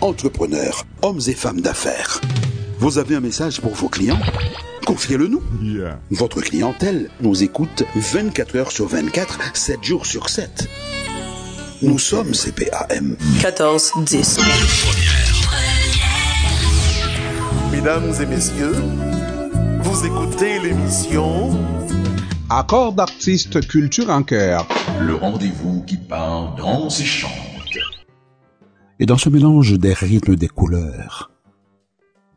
entrepreneurs, hommes et femmes d'affaires. Vous avez un message pour vos clients? Confiez-le nous. Votre clientèle nous écoute 24 heures sur 24, 7 jours sur 7. Nous sommes CPAM. 14 10. Mesdames et messieurs, vous écoutez l'émission Accord d'artistes culture en cœur. Le rendez-vous qui parle, danse et chante. Et dans ce mélange des rythmes des couleurs,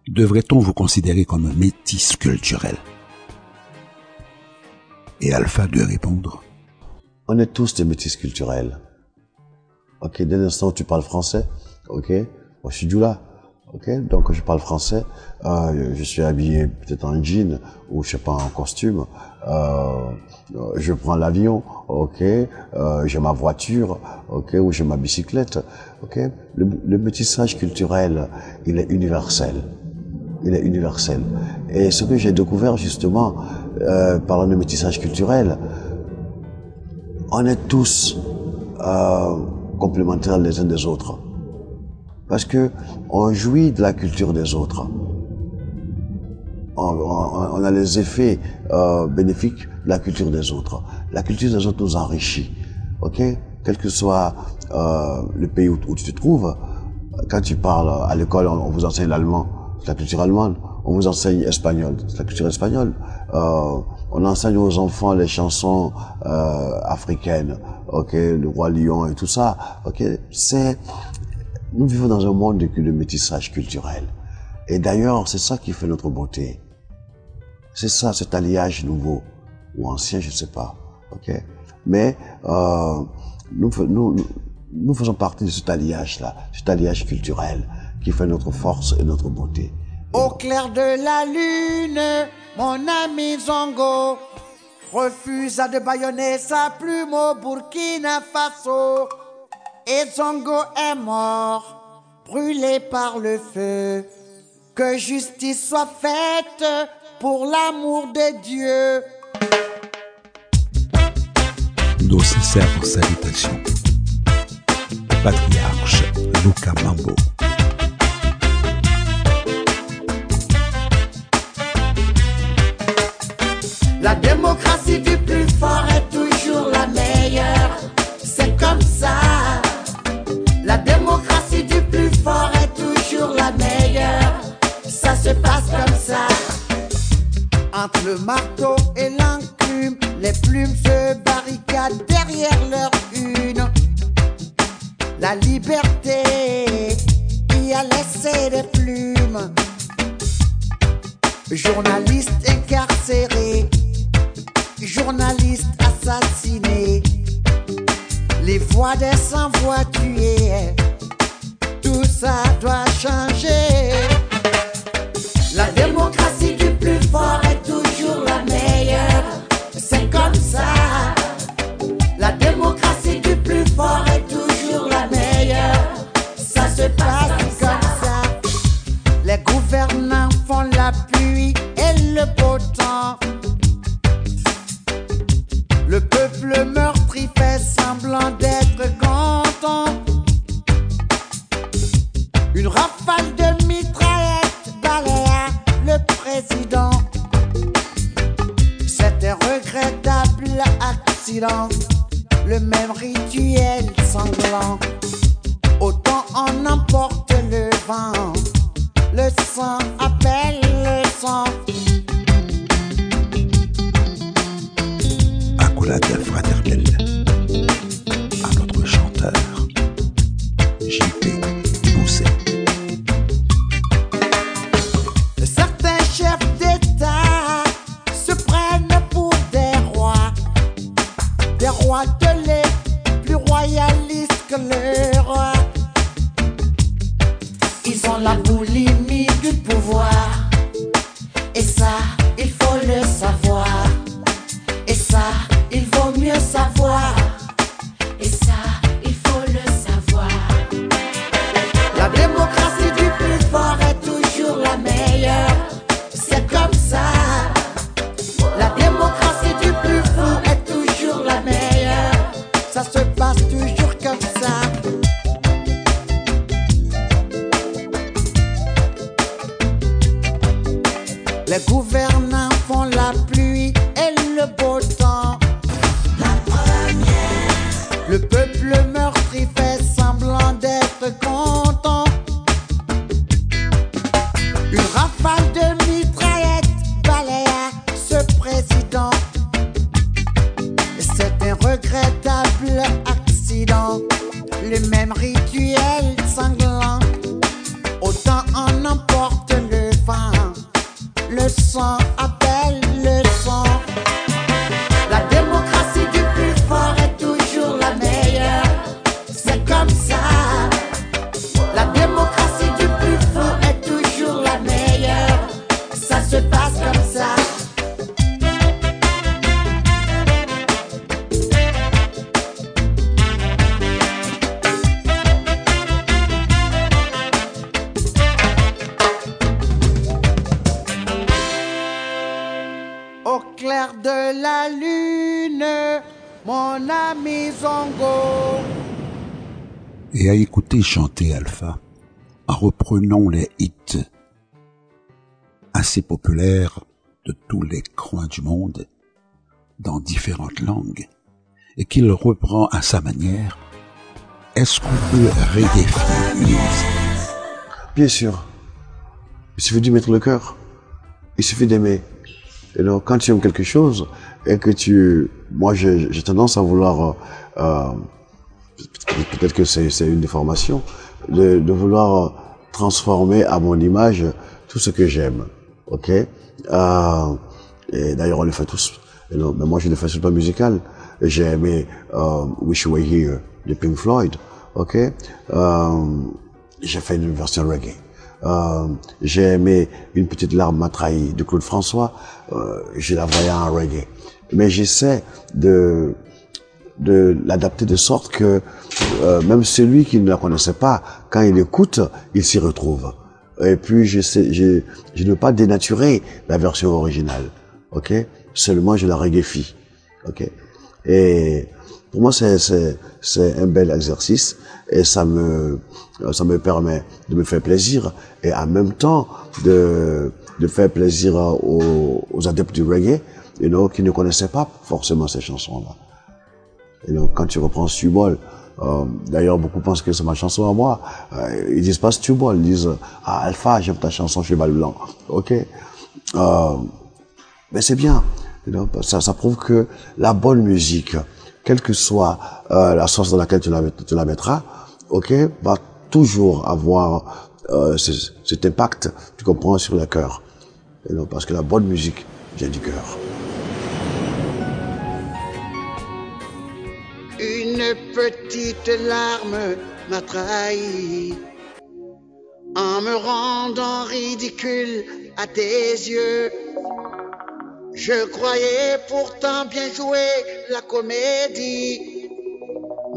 devrait-on vous considérer comme un métis culturel? Et Alpha de répondre. On est tous des métis culturels. Ok, dès l'instant où tu parles français, ok, moi je suis là. Ok, donc je parle français, euh, je suis habillé peut-être en jean ou je sais pas en costume. Euh, je prends l'avion, euh, j'ai ma voiture, ok, ou j'ai ma bicyclette. Le, le métissage culturel, il est universel, il est universel. Et ce que j'ai découvert justement euh, par le métissage culturel, on est tous euh, complémentaires les uns des autres parce que on jouit de la culture des autres. On, a les effets euh, bénéfiques de la culture des autres. La culture des autres nous enrichit, ok? Quel que soit euh, le pays où, tu te trouves, quand tu parles à l'école, on, vous enseigne l'allemand, c'est la culture allemande. On vous enseigne espagnol, c'est la culture espagnole. Euh, on enseigne aux enfants les chansons africaines, ok, le roi lion et tout ça, ok? C'est nous vivons dans un monde de, métissage culturel. Et d'ailleurs, c'est ça qui fait notre beauté. C'est ça, cet alliage nouveau ou ancien, je ne sais pas. Mais euh, nous, nous, nous faisons partie de cet alliage-là, cet alliage culturel qui fait notre force et notre beauté. Au clair de la lune, mon ami Zongo refusa de baïonner sa plume au Burkina Faso. Et Zongo est mort, brûlé par le feu. Que justice soit faite pour l'amour de Dieu. Nos sincères salutations. Patriarche Luca Mambo. La démocratie du plus fort passe comme ça. Entre le marteau et l'enclume, les plumes se barricadent derrière leur une. La liberté qui a laissé des plumes. Journalistes incarcérés, journalistes assassinés, les voix des sans-voix tuées, tout ça doit changer. La don't La démocratie du Écouter chanter Alpha en reprenant les hits assez populaires de tous les coins du monde dans différentes langues et qu'il reprend à sa manière, est-ce qu'on peut musique? Bien sûr. Il suffit d'y mettre le cœur. Il suffit d'aimer. Et donc, quand tu aimes quelque chose et que tu, moi, j'ai tendance à vouloir, euh, euh, peut-être que c'est une déformation, de, de vouloir transformer à mon image tout ce que j'aime. Ok? Euh, Et d'ailleurs, on le fait tous. Mais moi, je le fais sur le plan musical. J'ai aimé euh, Wish You Were Here de Pink Floyd. Ok? Euh, J'ai fait une version reggae. Euh, j'ai aimé Une petite larme m'a trahi de Claude François. Euh, je la voyais en reggae. Mais j'essaie de de l'adapter de sorte que euh, même celui qui ne la connaissait pas, quand il écoute, il s'y retrouve. Et puis je, sais, je, je ne veux pas dénaturer la version originale, ok? Seulement je la reggaifie, ok? Et pour moi c'est un bel exercice et ça me ça me permet de me faire plaisir et en même temps de de faire plaisir aux, aux adeptes du reggae, you know, qui ne connaissaient pas forcément ces chansons-là. Et donc, quand tu reprends Stubol, euh, d'ailleurs, beaucoup pensent que c'est ma chanson à moi. Euh, ils disent pas Stubol, ils disent Ah, Alpha, j'aime ta chanson Cheval Blanc. Ok. Euh, mais c'est bien. Know, ça, ça prouve que la bonne musique, quelle que soit euh, la source dans laquelle tu la, tu la mettras, ok, va toujours avoir euh, ce, cet impact, tu comprends, sur le cœur. Et donc, parce que la bonne musique vient du cœur. Une petite larme m'a trahi en me rendant ridicule à tes yeux. Je croyais pourtant bien jouer la comédie,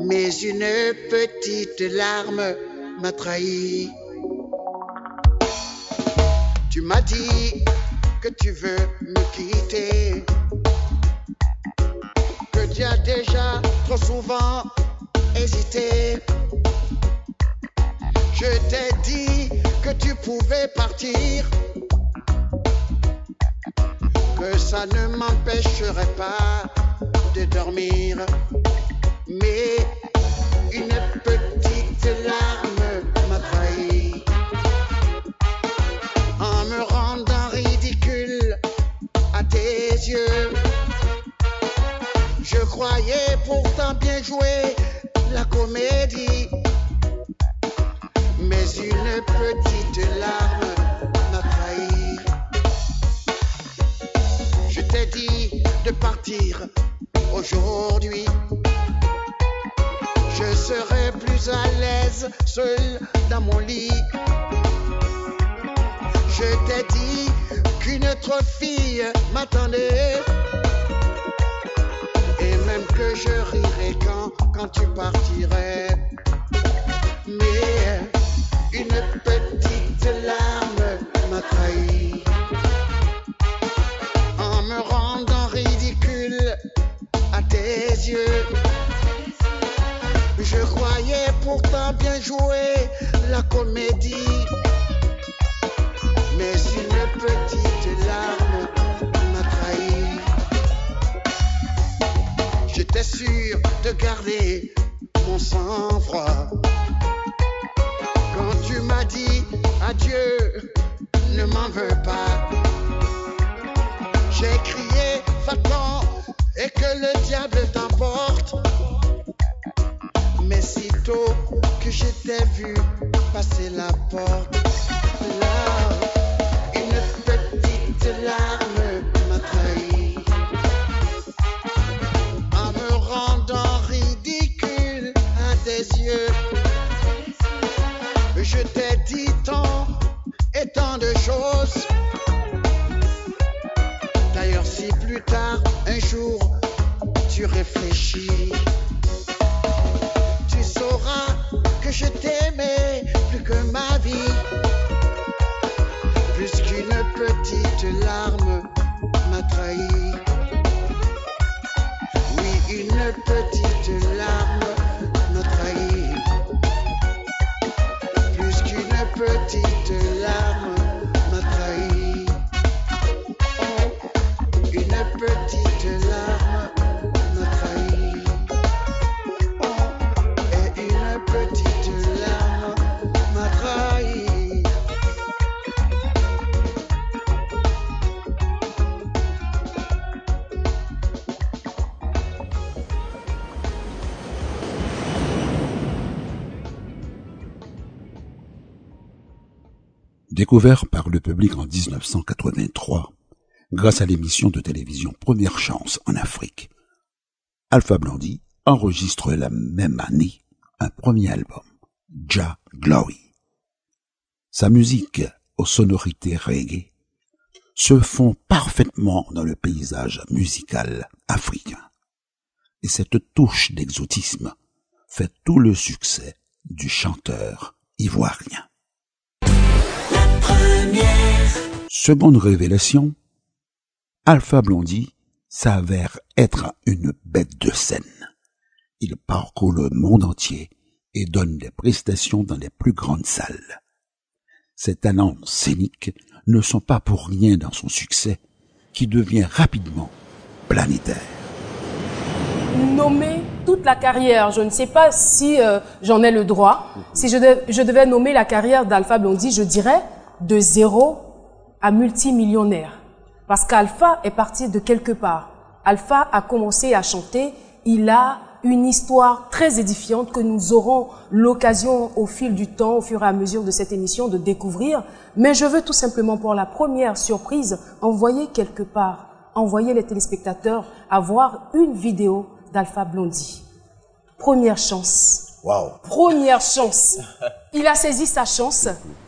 mais une petite larme m'a trahi. Tu m'as dit que tu veux me quitter tu as déjà trop souvent hésité. Je t'ai dit que tu pouvais partir, que ça ne m'empêcherait pas de dormir. Mais Croyais pourtant bien jouer la comédie, mais une petite larme m'a trahi. Je t'ai dit de partir aujourd'hui. Je serai plus à l'aise seul dans mon lit. Je t'ai dit qu'une autre fille m'attendait. Que je rirais quand, quand tu partirais. Mais une petite larme m'a trahi. En me rendant ridicule à tes yeux. Je croyais pourtant bien jouer la comédie. Mais une petite sûr de garder mon sang-froid. Quand tu m'as dit adieu, ne m'en veux pas. J'ai crié va et que le diable t'emporte. Mais sitôt que je t'ai vu passer la porte, je t'ai dit tant et tant de choses. D'ailleurs, si plus tard, un jour, tu réfléchis, tu sauras que je t'aimais plus que ma vie, plus qu'une petite larme m'a trahi. Oui, une petite Découvert par le public en 1983, grâce à l'émission de télévision Première Chance en Afrique, Alpha Blondy enregistre la même année un premier album, Ja Glory. Sa musique aux sonorités reggae se fond parfaitement dans le paysage musical africain. Et cette touche d'exotisme fait tout le succès du chanteur ivoirien. Seconde révélation, Alpha Blondy s'avère être une bête de scène. Il parcourt le monde entier et donne des prestations dans les plus grandes salles. Ses talents scéniques ne sont pas pour rien dans son succès, qui devient rapidement planétaire. nommer toute la carrière. Je ne sais pas si euh, j'en ai le droit. Si je, je devais nommer la carrière d'Alpha Blondy, je dirais de zéro à multimillionnaire. Parce qu'Alpha est parti de quelque part. Alpha a commencé à chanter. Il a une histoire très édifiante que nous aurons l'occasion au fil du temps, au fur et à mesure de cette émission, de découvrir. Mais je veux tout simplement pour la première surprise envoyer quelque part, envoyer les téléspectateurs à voir une vidéo d'Alpha Blondy. Première chance. Waouh. Première chance. Il a saisi sa chance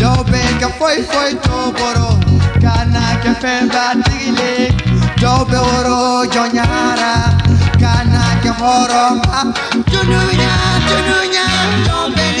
Jawbe ka foi foi to boro kana ke femba tigile Jawbe woro jonyara kana ke horoma Jununya jununya jombe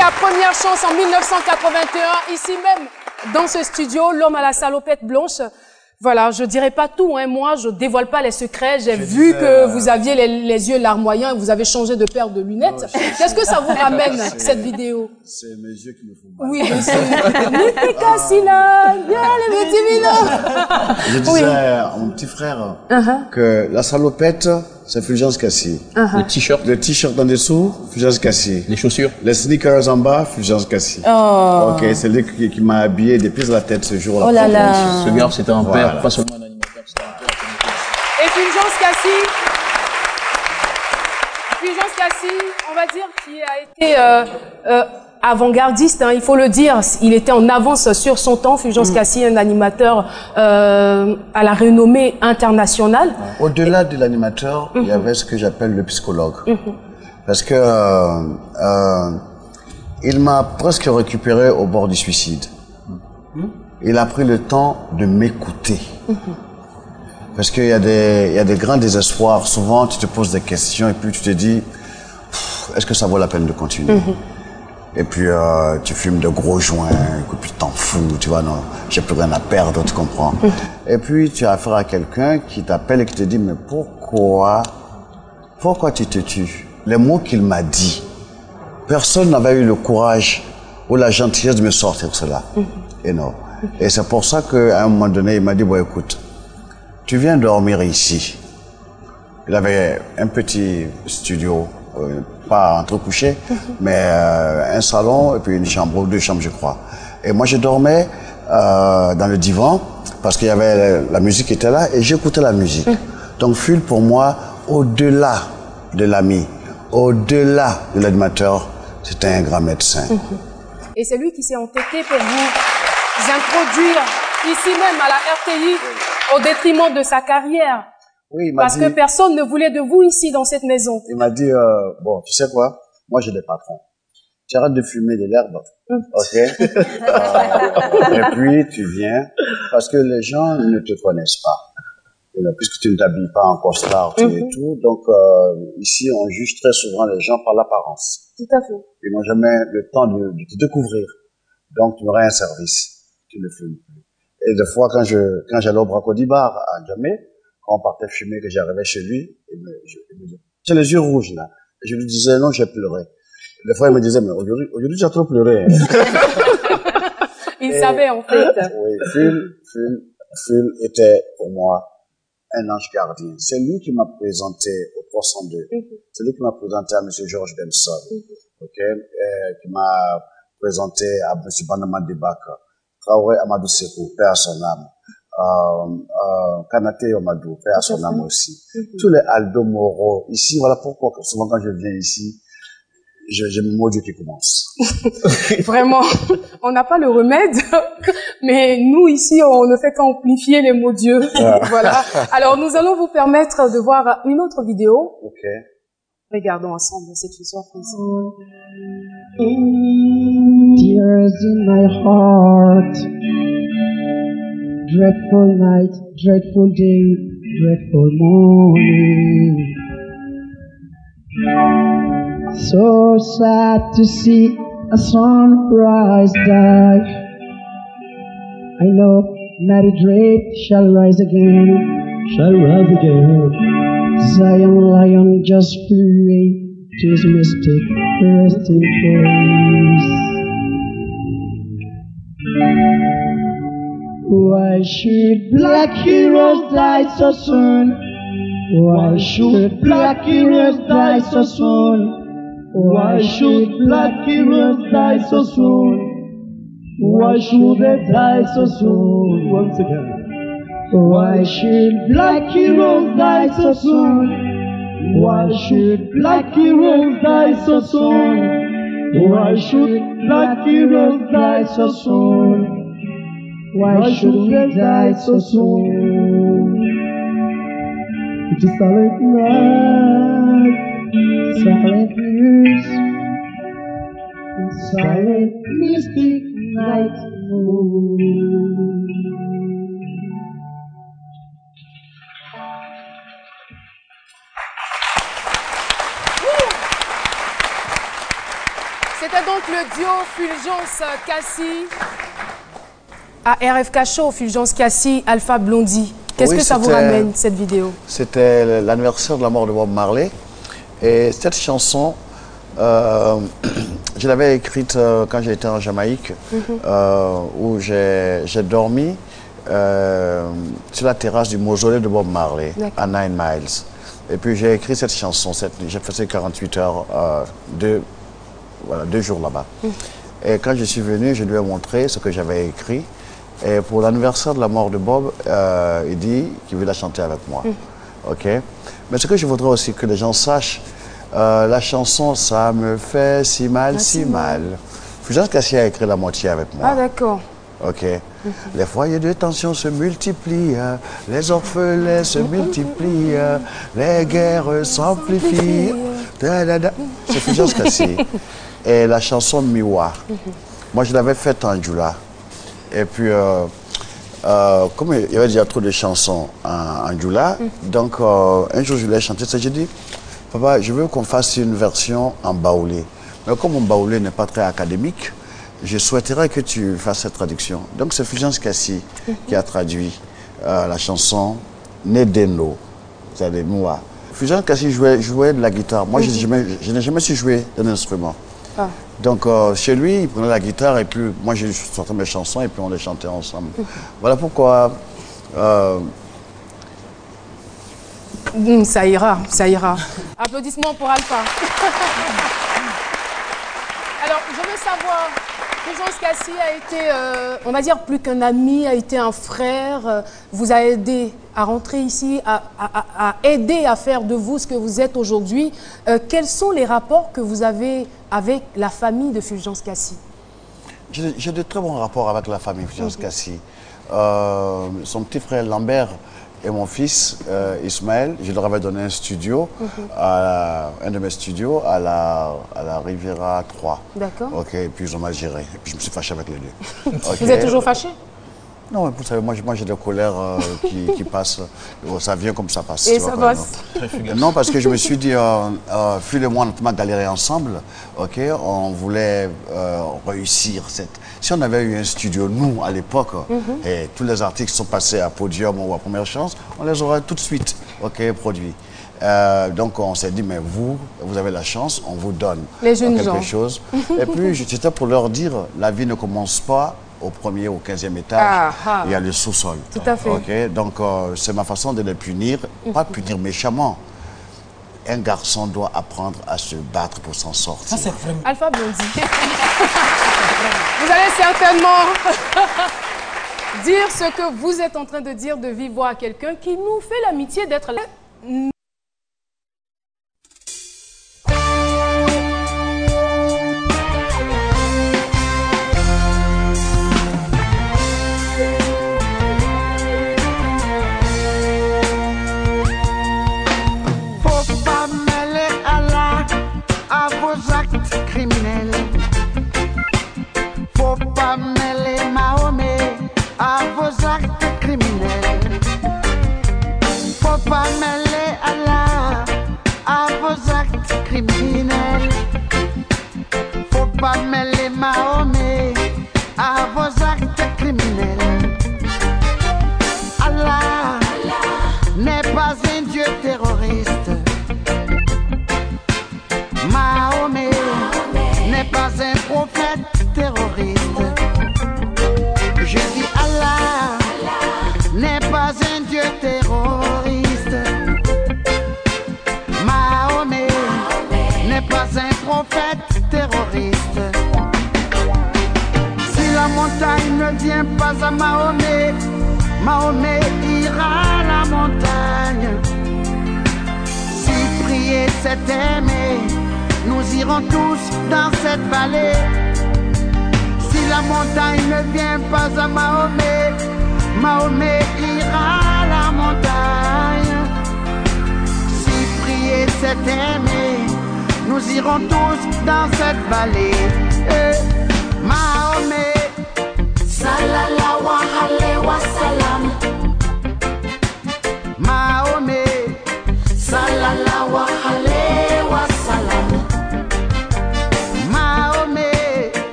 À première chance en 1981, ici même, dans ce studio, l'homme à la salopette blanche. Voilà, je dirais pas tout, hein. moi je dévoile pas les secrets. J'ai vu que vous aviez les, yeux larmoyants et vous avez changé de paire de lunettes. Qu'est-ce que ça vous ramène cette vidéo? C'est mes yeux qui me font mal. Oui, bien sûr. Je disais à mon petit frère que la salopette, c'est Fulgence Cassie. Uh-huh. Le t-shirt. Le t-shirt en dessous, Fulgence Cassie. Les chaussures. Les sneakers en bas, Fulgence Cassie. Oh. Ok, c'est lui qui, m'a habillé des pieds de la tête ce jour-là. Oh là là. Ce gars, c'était un père, pas seulement un animateur, c'était un père. Et Fulgence Cassie, Fulgence Cassie, on va dire, qui a été euh, euh, avant-gardiste, hein, il faut le dire. Il était en avance sur son temps. Fulgence mm. Cassie, un animateur euh, à la renommée internationale. Au-delà de l'animateur, il y mm-hmm. avait ce que j'appelle le psychologue. Mm-hmm. Parce que euh, euh, il m'a presque récupéré au bord du suicide. Mm-hmm. Il a pris le temps de m'écouter. Parce qu'il y, a des, il y a des grands désespoirs. Souvent, tu te poses des questions et puis tu te dis, est-ce que ça vaut la peine de continuer? Et puis euh, tu fumes de gros joints, et puis t'en fous, tu vois, non, j'ai plus rien à perdre, tu comprends. et puis tu as affaire à quelqu'un qui t'appelle et qui te dit, mais pourquoi, pourquoi tu te tues? Les mots qu'il m'a dit, personne n'avait eu le courage ou la gentillesse de me sortir cela. Et non. Et c'est pour ça qu'à un moment donné, il m'a dit, bon écoute, tu viens dormir ici. Il avait un petit studio euh, pas entre couchés, mais euh, un salon et puis une chambre, ou deux chambres, je crois. Et moi, je dormais euh, dans le divan parce qu'il y avait la musique était là et j'écoutais la musique. Donc, Phil, pour moi, au-delà de l'ami, au-delà de l'animateur, c'était un grand médecin. Et c'est lui qui s'est entêté pour vous introduire ici même à la RTI au détriment de sa carrière. Oui, Parce que personne ne voulait de vous ici dans cette maison. Il m'a dit, euh, bon, tu sais quoi, moi j'ai des patrons. Tu arrêtes de fumer de l'herbe, hum. ok? Et puis tu viens, parce que les gens ne te connaissent pas. puisque tu ne t'habilles pas en costard et hum. tout, donc euh, ici on juge très souvent les gens par l'apparence. Tout à fait. Ils n'ont jamais le temps de, de, te découvrir. Donc tu aurais un service, tu ne fumes plus. Et des fois quand je quand j'allais au Bracodibar à Djamé, on partait fumer, que j'arrivais chez lui, il me, je, il me disait, j'ai les yeux rouges là. Et je lui disais, non, j'ai pleuré. Des fois, il me disait, mais aujourd'hui, aujourd'hui, tu as trop pleuré. Hein. il savait, en fait. Oui, Phil, Phil, Phil était pour moi un ange gardien. C'est lui qui m'a présenté au 302. Mhm. C'est lui qui m'a présenté à M. Georges Benson. Mm OK? Euh, qui m'a présenté à M. Banama Debaka. Traoré Amadou Sekou, père à son âme euh, euh, Kanate Omadou, fait à son âme aussi. Mhm. Tous les Aldo Moro, ici, voilà pourquoi souvent quand je viens ici, j'ai mon mot Dieu qui commence. Vraiment, on n'a pas le remède, mais nous ici, on ne fait qu'amplifier les mots Dieu. voilà. Alors nous allons vous permettre de voir une autre vidéo. Ok. Regardons ensemble, c'est une surprise. Tears in my heart. Dreadful night, dreadful day, dreadful morning. So sad to see a sunrise die. I know Mary Drake shall rise again, shall rise again. Zion lion just flew to his mystic resting place. Why should black heroes die so soon? Why should black heroes die so soon? Why should black heroes die so soon? Why should they die so soon? Once again. Why should black heroes die so soon? Why should black heroes die so soon? Why should black heroes die so soon? Why should we die so soon? It's a silent night, silent news, silent mystic night moon. C'était donc le duo Fulgence Cassie à RFK Show, Fulgence Cassie, Alpha Blondie. Qu'est-ce Oui, que ça vous ramène, cette vidéo C'était l'anniversaire de la mort de Bob Marley. Et cette chanson, euh, je l'avais écrite euh, quand j'étais en Jamaïque, Mhm. euh, où j'ai dormi sur la terrasse du mausolée de Bob Marley, à Nine Miles. Et puis j'ai écrit cette chanson cette nuit. J'ai fait ces 48 heures, deux, voilà, deux jours là-bas. Et quand je suis venu, je lui ai montré ce que j'avais écrit. Et pour l'anniversaire de la mort de Bob, euh, il dit qu'il veut la chanter avec moi. OK? Mais ce que je voudrais aussi que les gens sachent, euh, la chanson Ça me fait si mal, Ah, si mal. mal. Fulgence Cassia a écrit la moitié avec moi. Ah, d'accord. OK? Les foyers de tension se multiplient, les orphelins se multiplient, euh, les guerres s'amplifient. C'est Fulgence Cassie. Et la chanson Miwa, moi je l'avais faite en Djoula. Et puis, euh, euh, comme il y avait déjà trop de chansons en, en Djoula, donc euh, un jour je l'ai chanté, ça j'ai dit, papa, je veux qu'on fasse une version en baoulé. Mais comme mon baoulé n'est pas très académique, je souhaiterais que tu fasses cette traduction. Donc c'est Fulgence Cassie qui a traduit la chanson Nedeno, c'est-à-dire Moua. Fulgence Cassie jouait, jouait de la guitare. Moi, je, Mhm. jamais- je n'ai jamais su jouer d'un instrument. Ah. Donc euh, chez lui, il prenait la guitare et puis moi je sortais mes chansons et puis on les chantait ensemble. Voilà pourquoi euh, Hum, ça ira, ça ira. Applaudissements pour Alpha. Alors, je veux savoir, Fulgence Cassie a été, euh, on va dire, plus qu'un ami, a été un frère, euh, vous a aidé à rentrer ici, à, à- aider à faire de vous ce que vous êtes aujourd'hui. Euh, quels sont les rapports que vous avez avec la famille de Fulgence Cassie? J'ai j'ai de très bons rapports avec la famille Fulgence Cassie. Euh, son petit frère Lambert et mon fils euh, Ismaël, je leur avais donné un studio, à la- un de mes studios à la, à la Riviera 3. D'accord. Ok, et puis ils ont mal géré. Et puis je me suis fâché avec les deux. Vous êtes toujours fâché Non, vous savez, moi, j'ai- moi j'ai des colères euh, qui, qui passent. euh, Ça vient comme ça passe. Et tu vois, ça quoi, passe. non. Parce que je me suis dit, euh, euh, Phil et moi, on a galéré ensemble, ok, on voulait euh, réussir cette. Si on avait eu un studio, nous, à l'époque, Mhm. et tous les articles sont passés à Podium ou à Première Chance, on les aurait tout de suite, ok, produits. Euh, donc on s'est dit, mais vous, vous avez la chance, on vous donne Les jeunes quelque gens. chose. et puis j'étais pour leur dire, la vie ne commence pas au premier ou au quinzième étage. Ah, ah. Il y a le sous-sol. Tout à fait. Ok, Donc euh, c'est ma façon de les punir, pas punir méchamment. Un garçon doit apprendre à se battre pour s'en sortir. Alpha Blondie. vous allez certainement dire ce que vous êtes en train de dire de voix à quelqu'un qui nous fait l'amitié d'être là. Montagne ne vient pas à Mahomet, Mahomet ira à la montagne. Si prier c'est aimer, nous irons tous dans cette vallée. Si la montagne ne vient pas à Mahomet, Mahomet ira à la montagne. Si prier c'est aimer, nous irons tous dans cette vallée. Eh, Mahomet, la la wa hale wa wasalam.